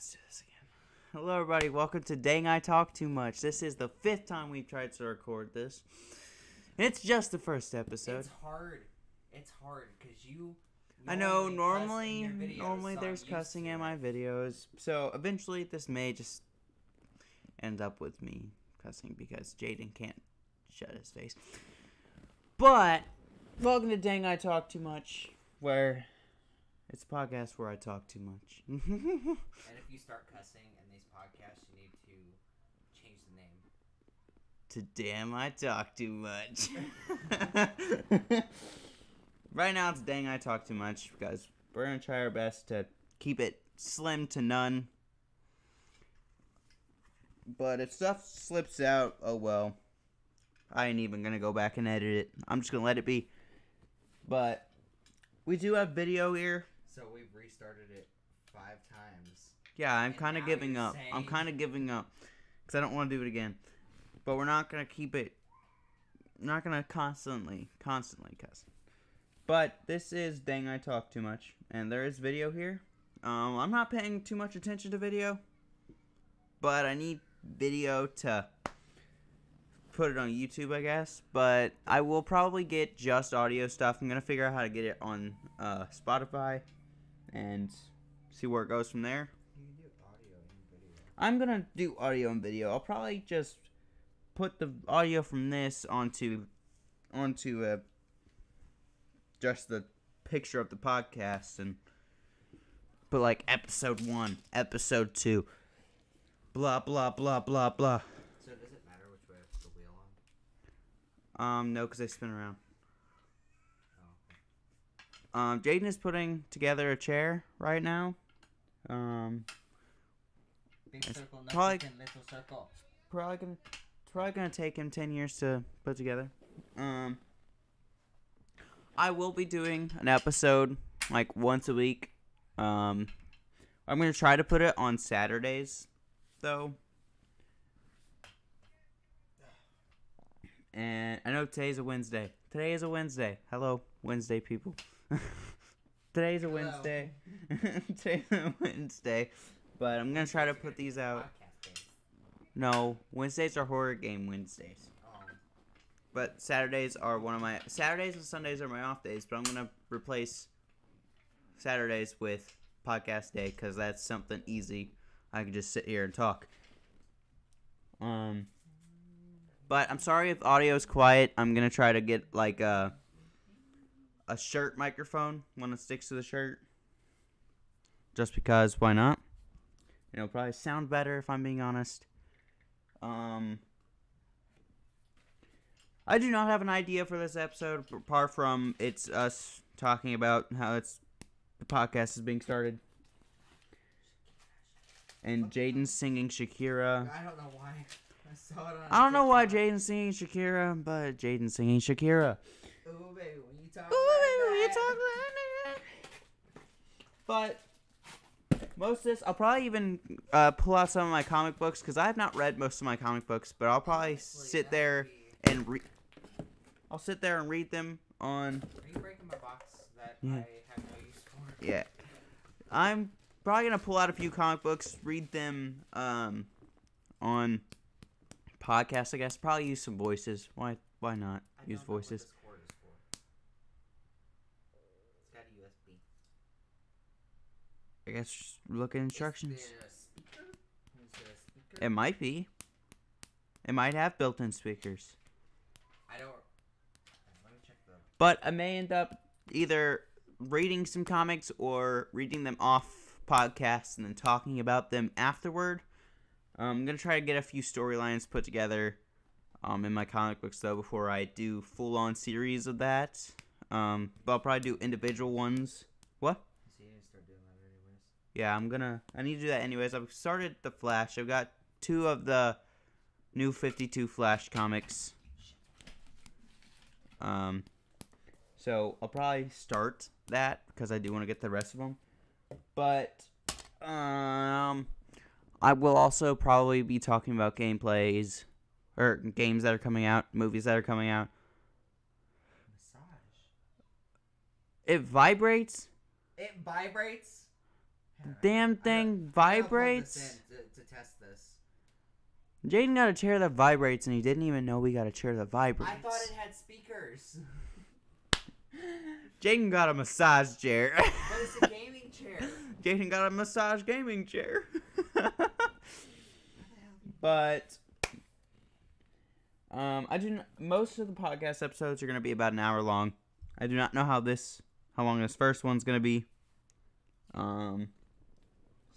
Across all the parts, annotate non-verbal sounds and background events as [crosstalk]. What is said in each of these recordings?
let's do this again. Hello, everybody. Welcome to Dang I Talk Too Much. This is the fifth time we've tried to record this. It's just the first episode. It's hard. It's hard because you. I know normally cuss normally, videos, normally so there's cussing in my videos, so eventually this may just end up with me cussing because Jaden can't shut his face. But welcome to Dang I Talk Too Much, where it's a podcast where I talk too much. [laughs] And if you start cussing in these podcasts, you need to change the name. to damn I talk too much. [laughs] [laughs] right now it's dang I talk too much because we're gonna try our best to keep it slim to none. But if stuff slips out, oh well. I ain't even gonna go back and edit it. I'm just gonna let it be. But we do have video here. Restarted it five times. Yeah, I'm kind of giving up. I'm kind of giving up because I don't want to do it again. But we're not gonna keep it. Not gonna constantly, constantly cuss. But this is dang I talk too much, and there is video here. Um, I'm not paying too much attention to video, but I need video to put it on YouTube, I guess. But I will probably get just audio stuff. I'm gonna figure out how to get it on uh, Spotify, and see where it goes from there. You can do audio and video. I'm gonna do audio and video. I'll probably just put the audio from this onto onto uh, just the picture of the podcast and put like episode one, episode two, blah blah blah blah blah. So does it matter which way I put the wheel on? Um, no, because they spin around. Um, Jaden is putting together a chair right now. Um, Big circle, probably- little circle. probably gonna probably gonna take him 10 years to put together. Um i will be doing an episode like once a week. Um i'm gonna try to put it on saturdays though. And i know today's a wednesday. Today is a wednesday. Hello wednesday people [laughs] today's a Hello. wednesday [laughs] today's a wednesday but i'm gonna try to put these out no, Wednesdays are horror game Wednesdays. Um, But Saturdays are one of my Saturdays and Sundays are my off days. But I'm gonna replace Saturdays with podcast day because that's something easy. I can just sit here and talk. Um, but I'm sorry if audio is quiet. I'm gonna try to get like a a shirt microphone, one that sticks to the shirt. Just because, why not? It'll probably sound better if I'm being honest. Um, I do not have an idea for this episode apart from it's us talking about how it's the podcast is being started. And Jaden's singing Shakira. I don't know why. I saw it on. I don't know why. Jaden's singing Shakira, but Jaden's singing Shakira. Ooh, baby, talk. Ooh, like that. talk like that. But most of this, I'll probably even uh, pull out some of my comic books because I have not read most of my comic books, but I'll probably Honestly, sit there be- and read. I'll sit there and read them on. Are you breaking my box that Yeah. I have no use for? Yeah, I'm probably gonna pull out a few comic books, read them um, on podcasts. I guess probably use some voices. Why? Why not I use don't know what voices? this cord is for. It's got a USB. I guess look at instructions. Is there a speaker? Is there a speaker? It might be. It might have built-in speakers. I don't. Let me check the. But I may end up either reading some comics or reading them off podcasts and then talking about them afterward. Um, I'm gonna try to get a few storylines put together um, in my comic books though before I do full-on series of that. Um, but I'll probably do individual ones. What? So you need to start doing that anyways. Yeah, I'm gonna. I need to do that anyways. I've started the Flash. I've got two of the new 52 Flash comics. Um, so I'll probably start that because I do want to get the rest of them. But um, I will also probably be talking about gameplays or games that are coming out, movies that are coming out. Massage. It vibrates. It vibrates. Damn thing I gotta plug this vibrates. to, to test this. Jaden got a chair that vibrates, and he didn't even know we got a chair that vibrates. I thought it had speakers, [laughs] Jaden got a massage chair. but it's a [laughs] gaming chair. Jaden got a massage gaming chair. How the hell? but um, I do. Not, most of the podcast episodes are gonna be about an hour long. I do not know how this, how long this first one's gonna be. Um,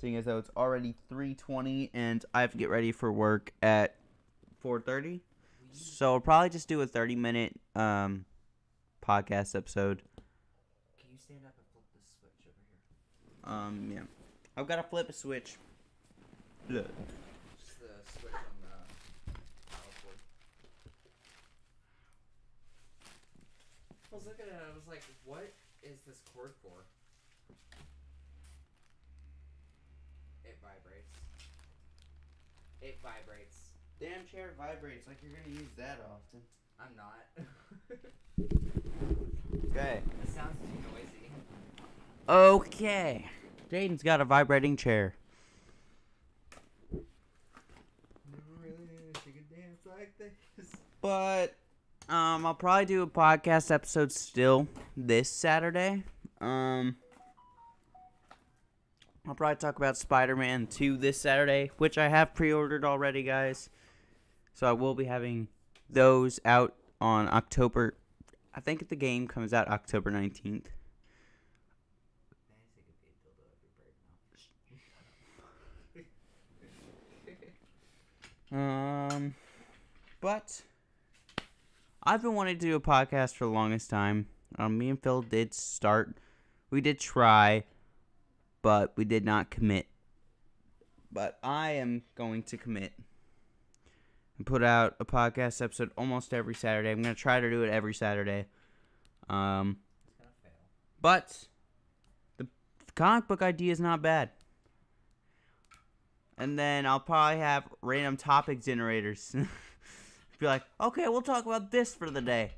seeing as though it's already three twenty and I have to get ready for work at four thirty, so I'll probably just do a thirty minute um podcast episode. Can you stand up and flip the switch over here? Um, yeah, I've got to flip a switch. Look. Just the switch on the power cord. I was looking at it, I was like, what is this cord for? It vibrates. It vibrates. Damn chair vibrates like you're gonna use that often. I'm not. [laughs] Okay. it sounds too noisy. Okay. Jaden's got a vibrating chair. Never really knew she could dance like. But um I'll probably do a podcast episode still this Saturday. Um I'll probably talk about Spider-Man 2 this Saturday, which I have pre-ordered already, guys. So I will be having those out on October I think the game comes out October 19th. Nancy could be a dildo every break now. Um, but I've been wanting to do a podcast for the longest time. Um, me and Phil did start. We did try, but we did not commit. But I am going to commit and put out a podcast episode almost every Saturday. I'm gonna try to do it every Saturday. Um, It's gonna fail. but the comic book idea is not bad. And then I'll probably have random topic generators. [laughs] Be like, okay, we'll talk about this for the day.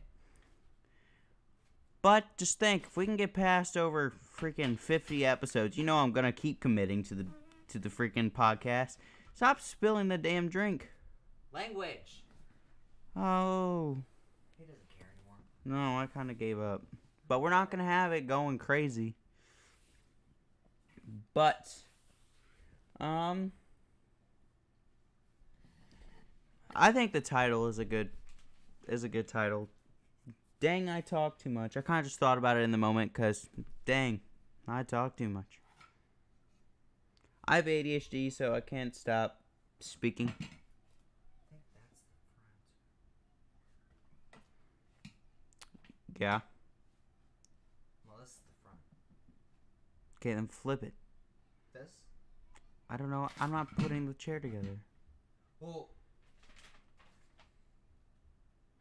But just think, if we can get past over freaking 50 episodes, you know I'm gonna keep committing to the to the freaking podcast. Stop spilling the damn drink. Language. Oh He doesn't care anymore. no, I kind of gave up. But we're not gonna have it going crazy. But, um, I think the title is a good is a good title. Dang, I talk too much. I kind of just thought about it in the moment because, dang, I talk too much. I have ADHD, so I can't stop speaking. I think that's the front. Yeah. Well, this is the front. Okay, then flip it. This? I don't know. I'm not putting the chair together. Well.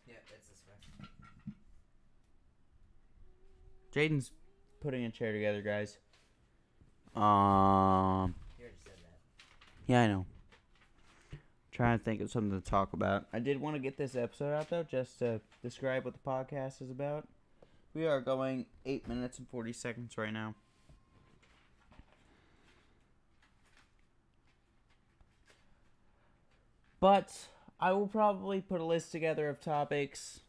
Yeah, it's this way. Jaden's putting a chair together, guys. Um, You already said that. yeah, I know. Trying to think of something to talk about. I did want to get this episode out though, just to describe what the podcast is about. We are going eight minutes and forty seconds right now. But I will probably put a list together of topics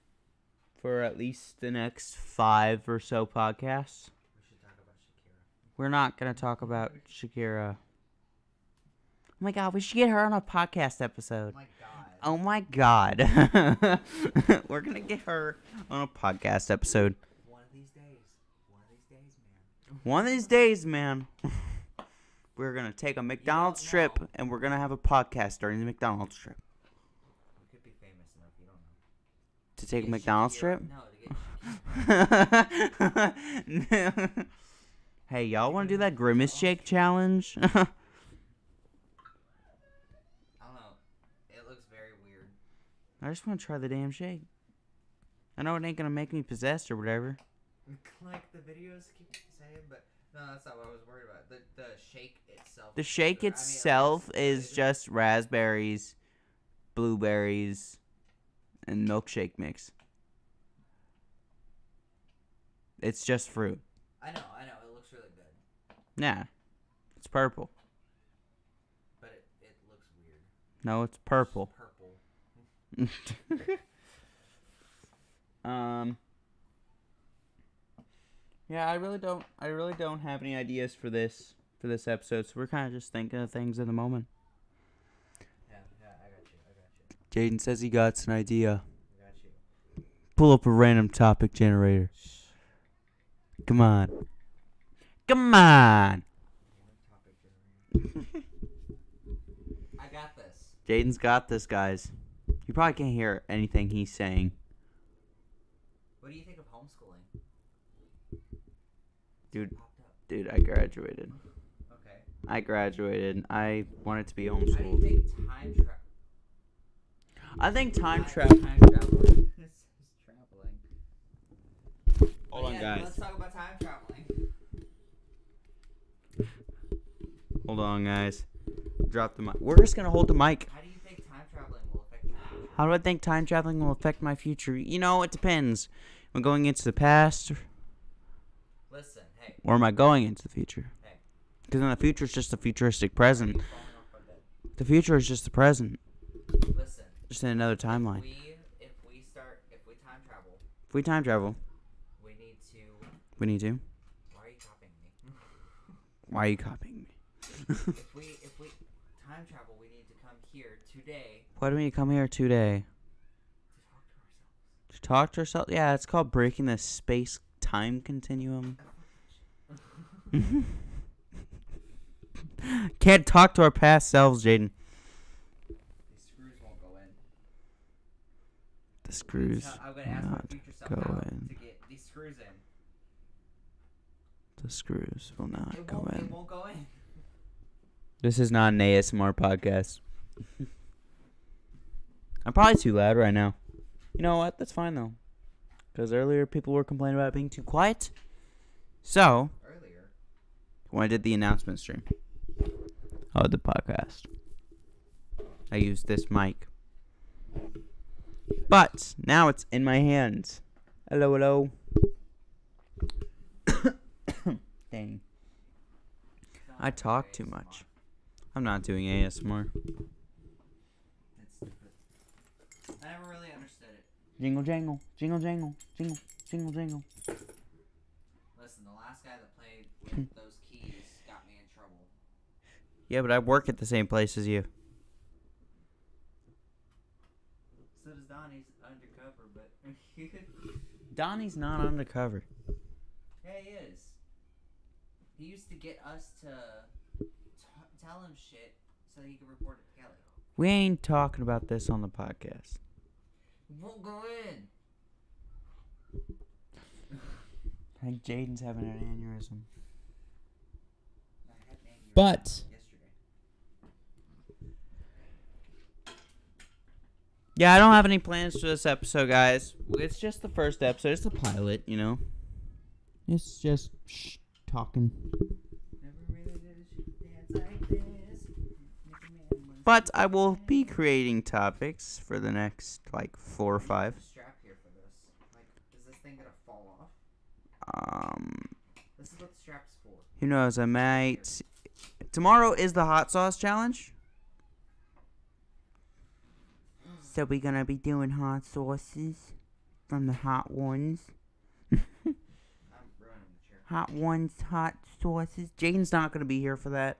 for at least the next five or so podcasts. We should talk about Shakira. We're not gonna talk about Shakira. Oh my god, we should get her on a podcast episode. Oh my god. Oh my god. [laughs] We're gonna get her on a podcast episode. One of these days. One of these days, man. One of these days, man. [laughs] We're gonna take a McDonald's trip and we're gonna have a podcast during the McDonald's trip. We could be famous enough. You don't know. To take a McDonald's trip? No, to get. [laughs] hey, y'all wanna do that Grimace Shake challenge? [laughs] I don't know. It looks very weird. I just wanna try the damn shake. I know it ain't gonna make me possessed or whatever. [laughs] like the videos keep saying, but no, that's not what I was worried about. The the shake itself. The shake good. I mean, itself is just raspberries, blueberries, and milkshake mix. It's just fruit. I know, I know. It looks really good. Nah. It's purple. But it, it looks weird. No, it's purple. Purple. [laughs] [laughs] um. Yeah, I really don't. I really don't have any ideas for this for this episode. So we're kind of just thinking of things in the moment. Yeah, yeah, I got you. I got you. Jaden says he got an idea. I got you. Pull up a random topic generator. Come on. Come on. [laughs] I got this. Jaden's got this, guys. You probably can't hear anything he's saying. What do you think of homeschooling? Dude. Dude, I graduated. Okay. I graduated. I wanted to be How do you homeschooled. think time travel? I think time Time travel. traveling. This is traveling. Hold But on, yeah, guys. Let's talk about time traveling. Hold on, guys. Drop the mic. We're just gonna hold the mic. How do you think time traveling will affect your future? How do I think time traveling will affect my future? You know, it depends. Am I going into the past, Listen, hey. or am I going into the future? Hey. Because in the future, it's just a futuristic present. Falling off our bed. The future is just the present, Listen. Just in another timeline. We, if we start, if we time travel, If we time travel, we need to. we need to. Why are you copying me? [laughs] Why are you copying me? [laughs] if we, if we time travel, we need to come here today Why do we come here today? to talk to ourselves. To talk to ourselves? Yeah, it's called breaking the space time continuum. [laughs] Can't talk to our past selves, Jaden. These screws won't go in. The screws I'm gonna will ask not go in. to get these screws in. The screws will not It go won't. It in. won't go in. This is not an ASMR podcast. I'm probably too loud right now. You know what? That's fine though. Because earlier people were complaining about being too quiet. So, Earlier. when I did the announcement stream of the podcast, I used this mic. But now it's in my hands. Hello, hello. [coughs] Dang. I talk too much. I'm not doing ASMR. It's stupid. I never really understood it. Jingle jangle, jingle jangle, jingle, jingle jangle. Listen, the last guy that played with [laughs] those keys got me in trouble. Yeah, but I work at the same place as you. So does Donnie's undercover, but Donnie's not undercover. yeah, he is. He used to get us to t- tell him shit so he could report it to Kelly. We ain't talking about this on the podcast. Won't go in. I think Jaden's having an aneurysm. I had an aneurysm But- Yeah, I don't have any plans for this episode, guys. It's just the first episode. It's the pilot, you know. It's just shh, talking. Never really did a shit dance like this. Make a man wanna But I will be creating topics for the next like four or five. Strap here for this. Like, is this thing gonna fall off? Um, This is what the strap's for. who knows? I might. Tomorrow is the hot sauce challenge. So we're gonna be doing hot sauces from the hot ones. I'm ruining the chair. Hot ones, hot sauces. Jane's not gonna be here for that.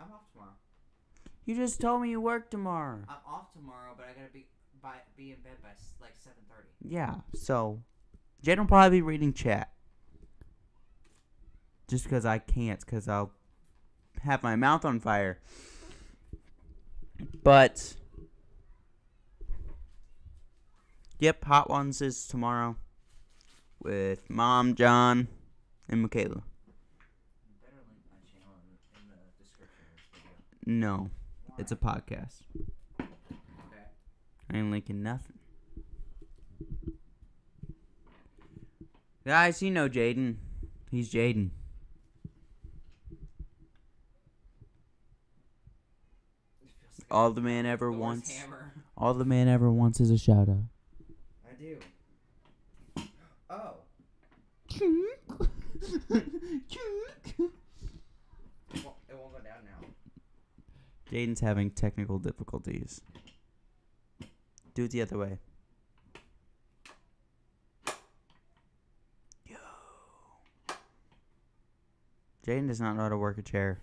I'm off tomorrow. You just told me you work tomorrow. I'm off tomorrow, but I gotta be by be in bed by s- like 7:30. Yeah, so Jane will probably be reading chat. Just because I can't, because I'll have my mouth on fire. But, yep, Hot Ones is tomorrow with Mom, John, and Michaela. You better link my channel in, in the description of this video. No, it's a podcast. Okay. I ain't linking nothing. Guys, you know Jaden. He's Jaden. All the man ever wants. Hammer. All the man ever wants is a shout out. I do. Oh. [laughs] Well, now. Jaden's having technical difficulties. Do it the other way. Yo. Jaden does not know how to work a chair.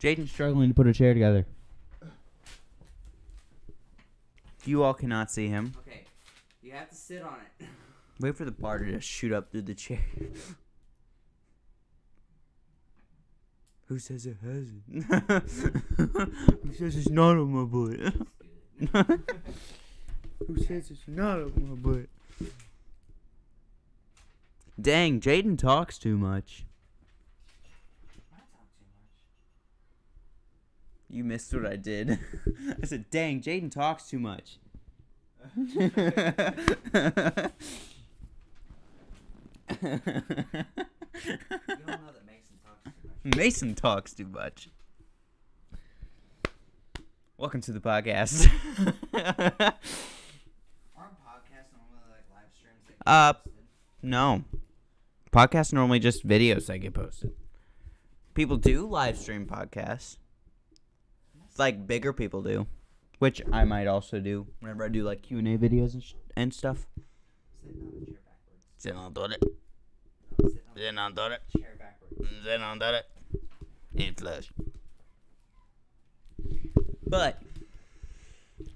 Jaden's struggling to put a chair together. You all cannot see him. Okay. You have to sit on it. [laughs] Wait for the bar to just shoot up through the chair. [laughs] Who says it hasn't? [laughs] Who says it's not on my butt? Who says it's not on my butt? Dang, Jaden talks too much. I talk too much. You missed what I did. [laughs] I said, dang, Jaden talks too much. You don't know that Mason talks [laughs] too much. Mason talks too much. Welcome to the podcast. [laughs] Aren't podcasts normally like live streams that get Uh, posted? no. Podcasts normally just videos that get posted. People do live stream podcasts. Like bigger people do. Which I might also do whenever I do like Q&A videos and, sh- and stuff. Sitting on the chair backwards. Mm, sit on it. No, sitting on Sit it. the chair backwards. Sit on it. In flush. But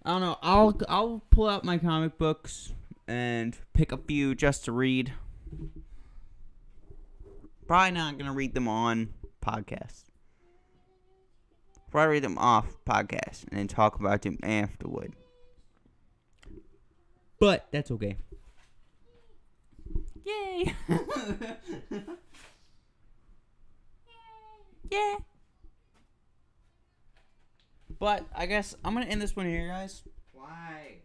I don't know. I'll I'll pull out my comic books and pick a few just to read. Probably not gonna read them on podcast. Probably read them off podcast and then talk about them afterward. But that's okay. Yay! [laughs] Yay. Yeah. But I guess I'm gonna end this one here, guys. Why?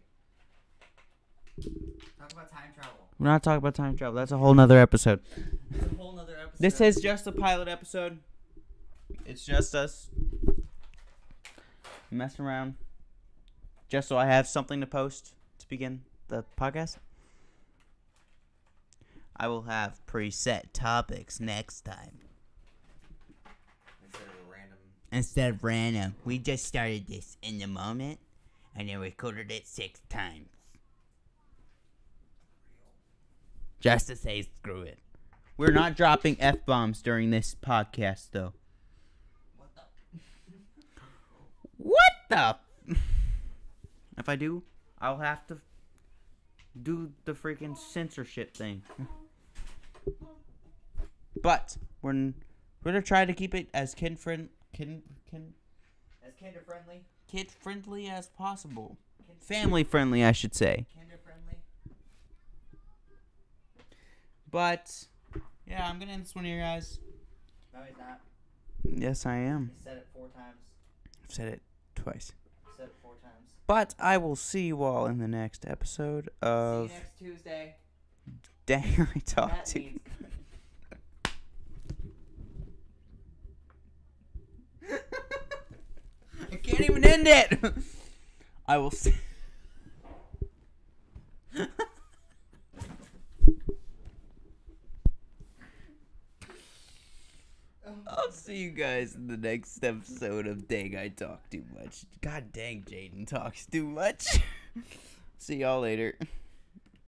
Talk about time travel. We're not talking about time travel. That's a whole nother episode. It's a whole nother episode. This is just a pilot episode. It's just us messing around, just so I have something to post to begin the podcast. I will have preset topics next time instead of random. instead of random. We just started this in the moment and then recorded it six times. Just to say screw it. We're not dropping F bombs during this podcast though. What the? What the? If I do, I'll have to do the freaking censorship thing. But we're we're gonna try to keep it as kid friend kid kid As kinder friendly. kid friendly as possible. Kid, Family friendly, I should say. kinder friendly. But yeah, I'm gonna end this one here, guys. No, he's not. Yes, I am. He said it four times. I've said it twice. Said it four times. But I will see you all in the next episode of See you next Tuesday. Dang [laughs] I Talk That to. means [laughs] I can't even end it. [laughs] I will see. I'll see you guys in the next episode of Dang I Talk Too Much. God dang, Jaden talks too much. [laughs] see y'all later.